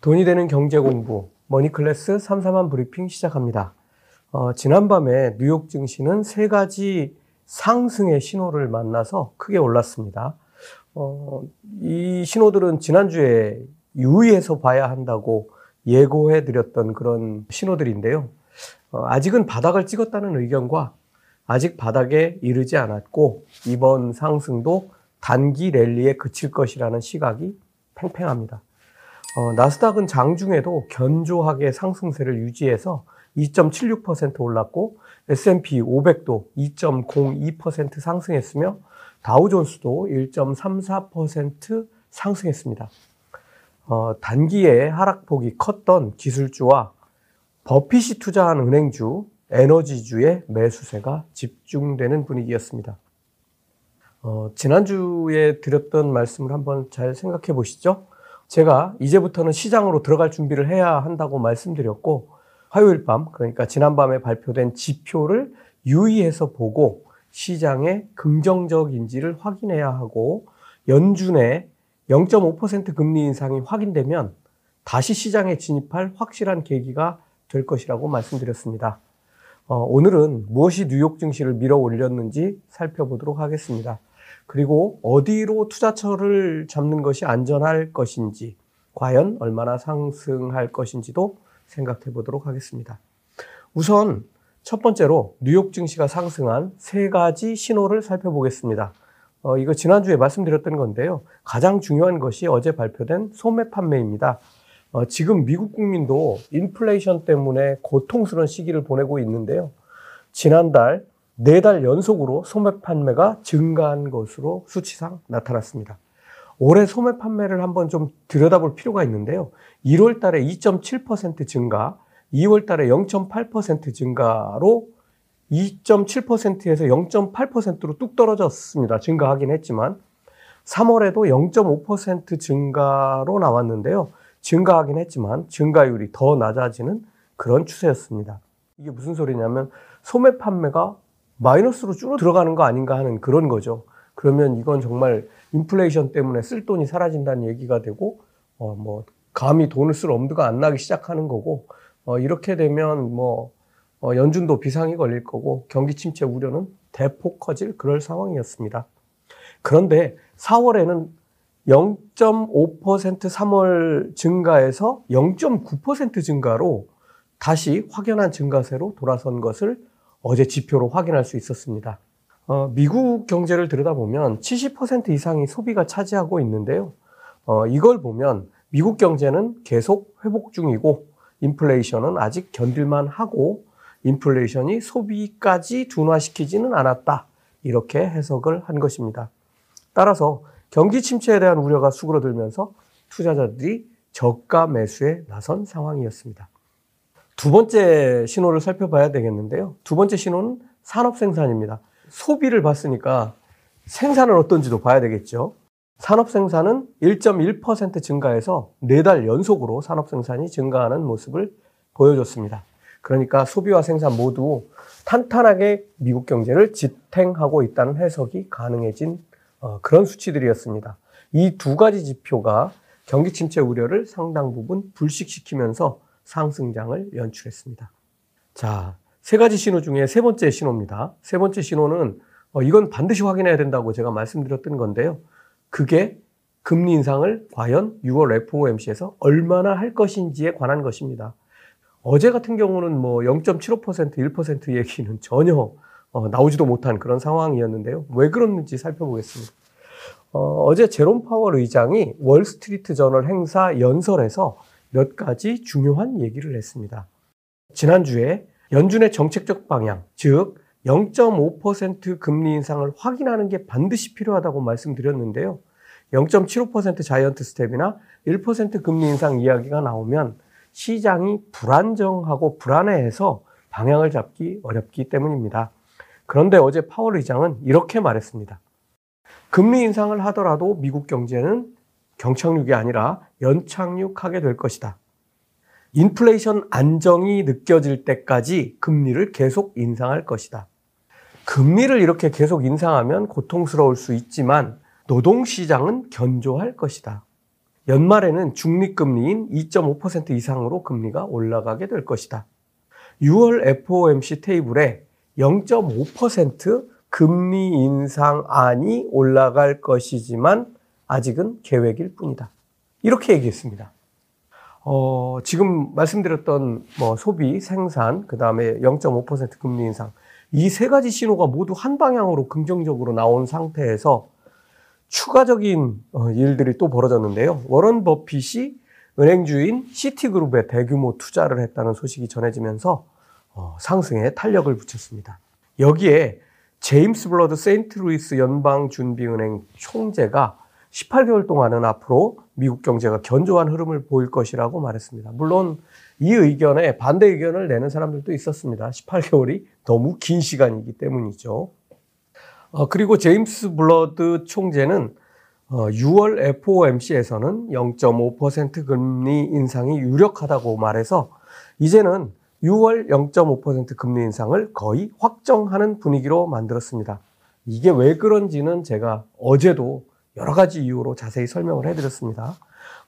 돈이 되는 경제 공부 머니클래스 삼삼한 브리핑 시작합니다. 어, 지난밤에 뉴욕 증시는 세 가지 상승의 신호를 만나서 크게 올랐습니다. 어, 이 신호들은 지난주에 유의해서 봐야 한다고 예고해 드렸던 그런 신호들인데요. 어, 아직은 바닥을 찍었다는 의견과 아직 바닥에 이르지 않았고 이번 상승도 단기 랠리에 그칠 것이라는 시각이 팽팽합니다. 어, 나스닥은 장중에도 견조하게 상승세를 유지해서 2.76% 올랐고 S&P 500도 2.02% 상승했으며 다우존스도 1.34% 상승했습니다. 어, 단기에 하락폭이 컸던 기술주와 버핏이 투자한 은행주, 에너지주의 매수세가 집중되는 분위기였습니다. 어, 지난주에 드렸던 말씀을 한번 잘 생각해 보시죠. 제가 이제부터는 시장으로 들어갈 준비를 해야 한다고 말씀드렸고, 화요일 밤, 그러니까 지난밤에 발표된 지표를 유의해서 보고 시장의 긍정적인지를 확인해야 하고, 연준의 0.5% 금리 인상이 확인되면 다시 시장에 진입할 확실한 계기가 될 것이라고 말씀드렸습니다. 어, 오늘은 무엇이 뉴욕 증시를 밀어 올렸는지 살펴보도록 하겠습니다. 그리고 어디로 투자처를 잡는 것이 안전할 것인지, 과연 얼마나 상승할 것인지도 생각해 보도록 하겠습니다. 우선 첫 번째로 뉴욕 증시가 상승한 세 가지 신호를 살펴보겠습니다. 어, 이거 지난주에 말씀드렸던 건데요. 가장 중요한 것이 어제 발표된 소매 판매입니다. 어, 지금 미국 국민도 인플레이션 때문에 고통스러운 시기를 보내고 있는데요. 지난달 네 달 연속으로 소매 판매가 증가한 것으로 수치상 나타났습니다. 올해 소매 판매를 한번 좀 들여다볼 필요가 있는데요. 1월 달에 2.7% 증가, 2월 달에 0.8% 증가로 2.7%에서 0.8%로 뚝 떨어졌습니다. 증가하긴 했지만 3월에도 0.5% 증가로 나왔는데요. 증가하긴 했지만 증가율이 더 낮아지는 그런 추세였습니다. 이게 무슨 소리냐면 소매 판매가 마이너스로 줄어 들어가는 거 아닌가 하는 그런 거죠. 그러면 이건 정말 인플레이션 때문에 쓸 돈이 사라진다는 얘기가 되고 어 뭐 감히 돈을 쓸 엄두가 안 나기 시작하는 거고 어 이렇게 되면 뭐 어 연준도 비상이 걸릴 거고 경기 침체 우려는 대폭 커질 그럴 상황이었습니다. 그런데 4월에는 0.5% 3월 증가에서 0.9% 증가로 다시 확연한 증가세로 돌아선 것을 어제 지표로 확인할 수 있었습니다. 어, 미국 경제를 들여다보면 70% 이상이 소비가 차지하고 있는데요. 어, 이걸 보면 미국 경제는 계속 회복 중이고 인플레이션은 아직 견딜만 하고 인플레이션이 소비까지 둔화시키지는 않았다. 이렇게 해석을 한 것입니다. 따라서 경기 침체에 대한 우려가 수그러들면서 투자자들이 저가 매수에 나선 상황이었습니다. 두 번째 신호를 살펴봐야 되겠는데요. 두 번째 신호는 산업 생산입니다. 소비를 봤으니까 생산은 어떤지도 봐야 되겠죠. 산업 생산은 1.1% 증가해서 네달 연속으로 산업 생산이 증가하는 모습을 보여줬습니다. 그러니까 소비와 생산 모두 탄탄하게 미국 경제를 지탱하고 있다는 해석이 가능해진 어, 그런 수치들이었습니다. 이 두 가지 지표가 경기 침체 우려를 상당 부분 불식시키면서 상승장을 연출했습니다. 자, 세 가지 신호 중에 세 번째 신호입니다. 세 번째 신호는 어, 이건 반드시 확인해야 된다고 제가 말씀드렸던 건데요. 그게 금리 인상을 과연 6월 FOMC에서 얼마나 할 것인지에 관한 것입니다. 어제 같은 경우는 뭐 0.75% 1% 얘기는 전혀 어, 나오지도 못한 그런 상황이었는데요. 왜 그랬는지 살펴보겠습니다. 어, 제 제롬 파월 의장이 월스트리트 저널 행사 연설에서 몇 가지 중요한 얘기를 했습니다. 지난주에 연준의 정책적 방향, 즉 0.5% 금리 인상을 확인하는 게 반드시 필요하다고 말씀드렸는데요. 0.75% 자이언트 스텝이나 1% 금리 인상 이야기가 나오면 시장이 불안정하고 불안해해서 방향을 잡기 어렵기 때문입니다. 그런데 어제 파월 의장은 이렇게 말했습니다. 금리 인상을 하더라도 미국 경제는 경착륙이 아니라 연착륙하게 될 것이다. 인플레이션 안정이 느껴질 때까지 금리를 계속 인상할 것이다. 금리를 이렇게 계속 인상하면 고통스러울 수 있지만 노동시장은 견조할 것이다. 연말에는 중립금리인 2.5% 이상으로 금리가 올라가게 될 것이다. 6월 FOMC 테이블에 0.5% 금리 인상안이 올라갈 것이지만 아직은 계획일 뿐이다. 이렇게 얘기했습니다. 어, 지금 말씀드렸던 뭐 소비, 생산, 그 다음에 0.5% 금리 인상 이 세 가지 신호가 모두 한 방향으로 긍정적으로 나온 상태에서 추가적인 어, 일들이 또 벌어졌는데요. 워런 버핏이 은행주인 시티그룹에 대규모 투자를 했다는 소식이 전해지면서 어, 상승에 탄력을 붙였습니다. 여기에 제임스 불러드 세인트루이스 연방준비은행 총재가 18개월 동안은 앞으로 미국 경제가 견조한 흐름을 보일 것이라고 말했습니다. 물론 이 의견에 반대 의견을 내는 사람들도 있었습니다. 18개월이 너무 긴 시간이기 때문이죠. 어, 그리고 제임스 블러드 총재는 어, 6월 FOMC에서는 0.5% 금리 인상이 유력하다고 말해서 이제는 6월 0.5% 금리 인상을 거의 확정하는 분위기로 만들었습니다. 이게 왜 그런지는 제가 어제도 여러 가지 이유로 자세히 설명을 해드렸습니다.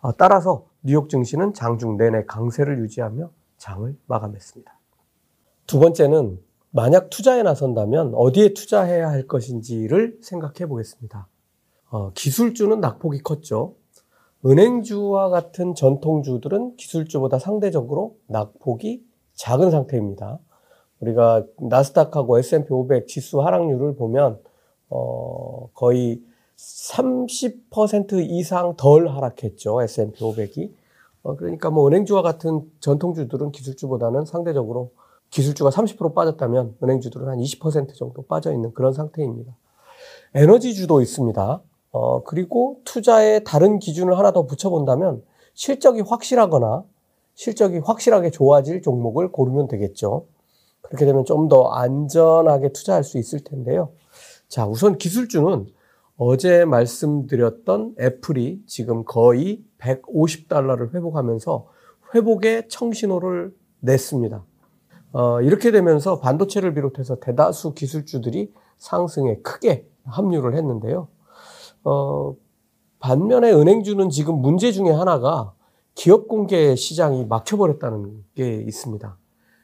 어, 따라서 뉴욕 증시는 장중 내내 강세를 유지하며 장을 마감했습니다. 두 번째는 만약 투자에 나선다면 어디에 투자해야 할 것인지를 생각해 보겠습니다. 어, 기술주는 낙폭이 컸죠. 은행주와 같은 전통주들은 기술주보다 상대적으로 낙폭이 작은 상태입니다. 우리가 나스닥하고 S&P 500 지수 하락률을 보면 어, 거의 30% 이상 덜 하락했죠. S&P 500이. 어, 그러니까 뭐 은행주와 같은 전통주들은 기술주보다는 상대적으로 기술주가 30% 빠졌다면 은행주들은 한 20% 정도 빠져 있는 그런 상태입니다. 에너지주도 있습니다. 어, 그리고 투자의 다른 기준을 하나 더 붙여본다면 실적이 확실하거나 실적이 확실하게 좋아질 종목을 고르면 되겠죠. 그렇게 되면 좀 더 안전하게 투자할 수 있을 텐데요. 자, 우선 기술주는 어제 말씀드렸던 애플이 지금 거의 150달러를 회복하면서 회복의 청신호를 냈습니다. 어, 이렇게 되면서 반도체를 비롯해서 대다수 기술주들이 상승에 크게 합류를 했는데요. 어, 반면에 은행주는 지금 문제 중에 하나가 기업 공개 시장이 막혀버렸다는 게 있습니다.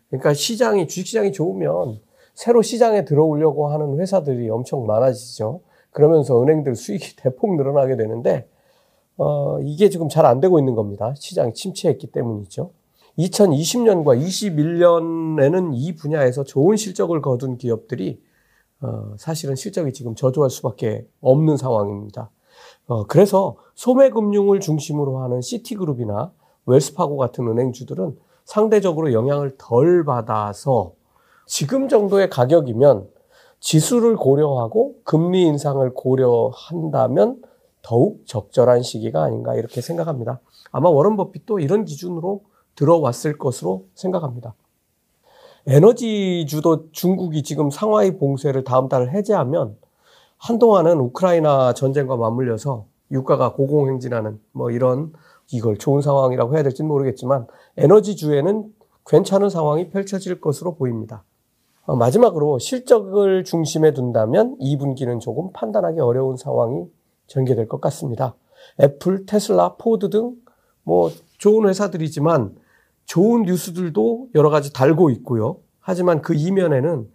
그러니까 시장이, 주식시장이 좋으면 새로 시장에 들어오려고 하는 회사들이 엄청 많아지죠. 그러면서 은행들 수익이 대폭 늘어나게 되는데, 어, 이게 지금 잘 안 되고 있는 겁니다. 시장이 침체했기 때문이죠. 2020년과 21년에는 이 분야에서 좋은 실적을 거둔 기업들이 어, 사실은 실적이 지금 저조할 수밖에 없는 상황입니다. 어, 그래서 소매금융을 중심으로 하는 시티그룹이나 웰스파고 같은 은행주들은 상대적으로 영향을 덜 받아서 지금 정도의 가격이면 지수를 고려하고 금리 인상을 고려한다면 더욱 적절한 시기가 아닌가 이렇게 생각합니다. 아마 워런 버핏도 이런 기준으로 들어왔을 것으로 생각합니다. 에너지주도 중국이 지금 상하이 봉쇄를 다음 달 해제하면 한동안은 우크라이나 전쟁과 맞물려서 유가가 고공행진하는 뭐 이런 이걸 좋은 상황이라고 해야 될지는 모르겠지만 에너지주에는 괜찮은 상황이 펼쳐질 것으로 보입니다. 어, 마지막으로 실적을 중심에 둔다면 2분기는 조금 판단하기 어려운 상황이 전개될 것 같습니다. 애플, 테슬라, 포드 등 뭐 좋은 회사들이지만 좋은 뉴스들도 여러 가지 달고 있고요. 하지만 그 이면에는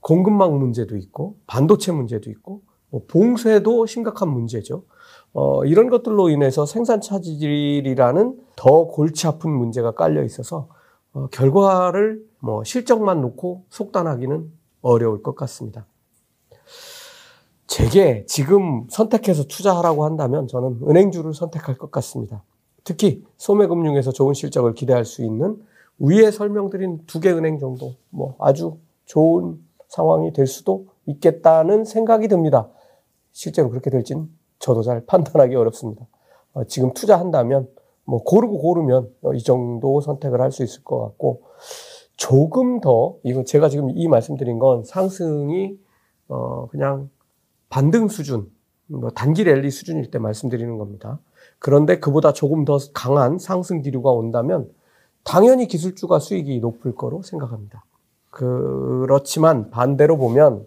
공급망 문제도 있고 반도체 문제도 있고 뭐 봉쇄도 심각한 문제죠. 어, 이런 것들로 인해서 생산 차질이라는 더 골치 아픈 문제가 깔려 있어서 어, 결과를 뭐 실적만 놓고 속단하기는 어려울 것 같습니다. 제게 지금 선택해서 투자하라고 한다면 저는 은행주를 선택할 것 같습니다. 특히 소매금융에서 좋은 실적을 기대할 수 있는 위에 설명드린 두 개 은행 정도 뭐 아주 좋은 상황이 될 수도 있겠다는 생각이 듭니다. 실제로 그렇게 될지는 저도 잘 판단하기 어렵습니다. 어, 지금 투자한다면 뭐 고르고 고르면 이 정도 선택을 할 수 있을 것 같고 조금 더 이건 제가 지금 이 말씀드린 건 상승이 어 그냥 반등 수준 뭐 단기 랠리 수준일 때 말씀드리는 겁니다. 그런데 그보다 조금 더 강한 상승 기류가 온다면 당연히 기술주가 수익이 높을 거로 생각합니다. 그렇지만 반대로 보면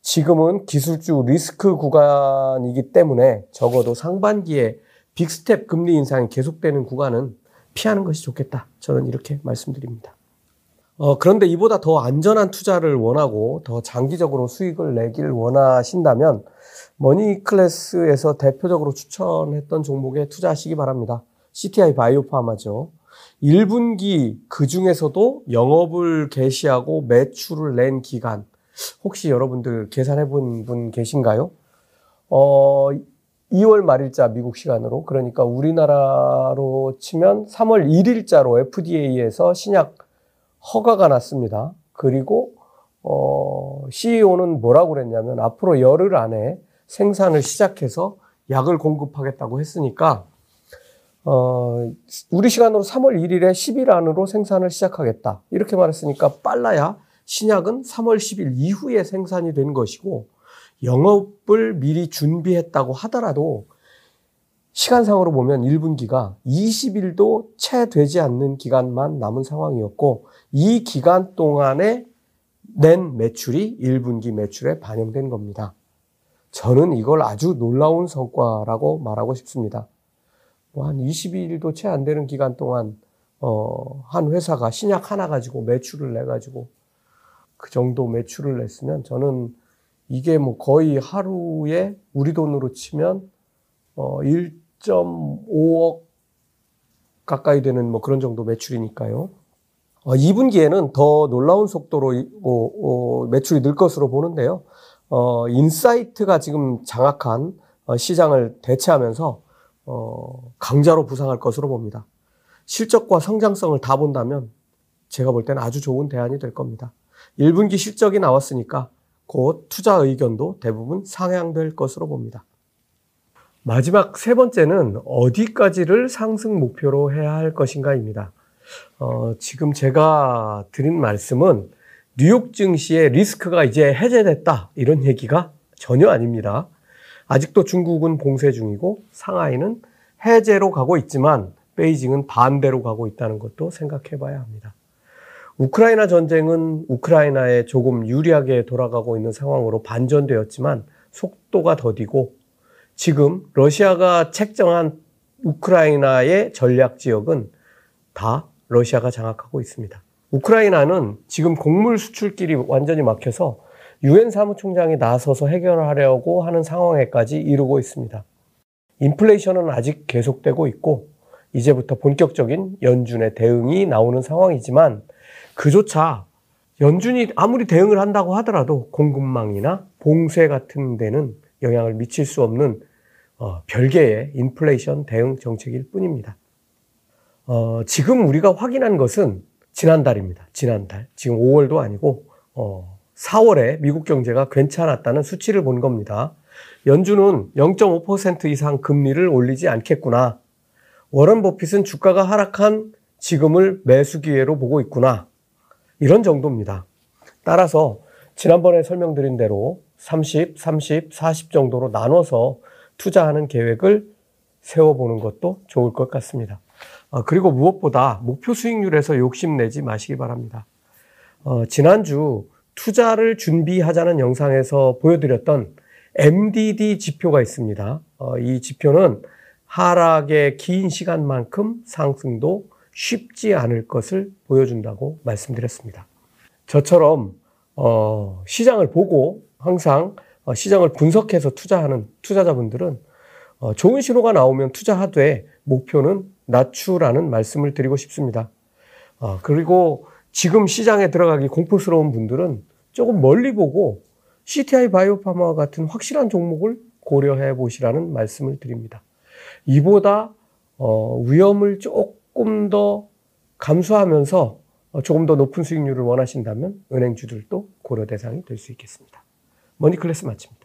지금은 기술주 리스크 구간이기 때문에 적어도 상반기에 빅스텝 금리 인상이 계속되는 구간은 피하는 것이 좋겠다. 저는 이렇게 말씀드립니다. 어, 그런데 이보다 더 안전한 투자를 원하고 더 장기적으로 수익을 내길 원하신다면 머니 클래스에서 대표적으로 추천했던 종목에 투자하시기 바랍니다. CTI 바이오파마죠. 1분기 그 중에서도 영업을 개시하고 매출을 낸 기간 혹시 여러분들 계산해 본 분 계신가요? 어, 2월 말일자 미국 시간으로 그러니까 우리나라로 치면 3월 1일자로 FDA에서 신약 허가가 났습니다. 그리고 어, CEO는 뭐라고 그랬냐면 앞으로 열흘 안에 생산을 시작해서 약을 공급하겠다고 했으니까 어, 우리 시간으로 3월 1일에 10일 안으로 생산을 시작하겠다. 이렇게 말했으니까 빨라야 신약은 3월 10일 이후에 생산이 된 것이고 영업을 미리 준비했다고 하더라도 시간상으로 보면 1분기가 20일도 채 되지 않는 기간만 남은 상황이었고 이 기간 동안에 낸 매출이 1분기 매출에 반영된 겁니다. 저는 이걸 아주 놀라운 성과라고 말하고 싶습니다. 뭐 한 22일도 채 안 되는 기간 동안 어, 한 회사가 신약 하나 가지고 매출을 내 가지고 그 정도 매출을 냈으면 저는 이게 뭐 거의 하루에 우리 돈으로 치면 어 1.5억 가까이 되는 뭐 그런 정도 매출이니까요. 어 2분기에는 더 놀라운 속도로 어, 어, 매출이 늘 것으로 보는데요. 어 인사이트가 지금 장악한 어, 시장을 대체하면서 어 강자로 부상할 것으로 봅니다. 실적과 성장성을 다 본다면 제가 볼 때는 아주 좋은 대안이 될 겁니다. 1분기 실적이 나왔으니까 곧 투자 의견도 대부분 상향될 것으로 봅니다. 마지막 세 번째는 어디까지를 상승 목표로 해야 할 것인가입니다. 어, 지금 제가 드린 말씀은 뉴욕 증시의 리스크가 이제 해제됐다 이런 얘기가 전혀 아닙니다. 아직도 중국은 봉쇄 중이고 상하이는 해제로 가고 있지만 베이징은 반대로 가고 있다는 것도 생각해 봐야 합니다. 우크라이나 전쟁은 우크라이나에 조금 유리하게 돌아가고 있는 상황으로 반전되었지만 속도가 더디고 지금 러시아가 책정한 우크라이나의 전략 지역은 다 러시아가 장악하고 있습니다. 우크라이나는 지금 곡물 수출길이 완전히 막혀서 유엔 사무총장이 나서서 해결하려고 하는 상황에까지 이르고 있습니다. 인플레이션은 아직 계속되고 있고 이제부터 본격적인 연준의 대응이 나오는 상황이지만 그조차 연준이 아무리 대응을 한다고 하더라도 공급망이나 봉쇄 같은 데는 영향을 미칠 수 없는 어, 별개의 인플레이션 대응 정책일 뿐입니다. 어, 지금 우리가 확인한 것은 지난달입니다. 지난달. 지금 5월도 아니고 어, 4월에 미국 경제가 괜찮았다는 수치를 본 겁니다. 연준은 0.5% 이상 금리를 올리지 않겠구나. 워런 버핏은 주가가 하락한 지금을 매수 기회로 보고 있구나. 이런 정도입니다. 따라서 지난번에 설명드린 대로 30, 30, 40 정도로 나눠서 투자하는 계획을 세워보는 것도 좋을 것 같습니다. 어, 그리고 무엇보다 목표 수익률에서 욕심내지 마시기 바랍니다. 어, 지난주 투자를 준비하자는 영상에서 보여드렸던 MDD 지표가 있습니다. 어, 이 지표는 하락의 긴 시간만큼 상승도 쉽지 않을 것을 보여준다고 말씀드렸습니다. 저처럼 어, 시장을 보고 항상 어, 시장을 분석해서 투자하는 투자자분들은 어, 좋은 신호가 나오면 투자하되 목표는 낮추라는 말씀을 드리고 싶습니다. 어, 그리고 지금 시장에 들어가기 공포스러운 분들은 조금 멀리 보고 CTI 바이오파마 같은 확실한 종목을 고려해 보시라는 말씀을 드립니다. 이보다 어, 위험을 조금 더 감수하면서 어, 조금 더 높은 수익률을 원하신다면 은행주들도 고려 대상이 될 수 있겠습니다. 머니클래스 마칩니다.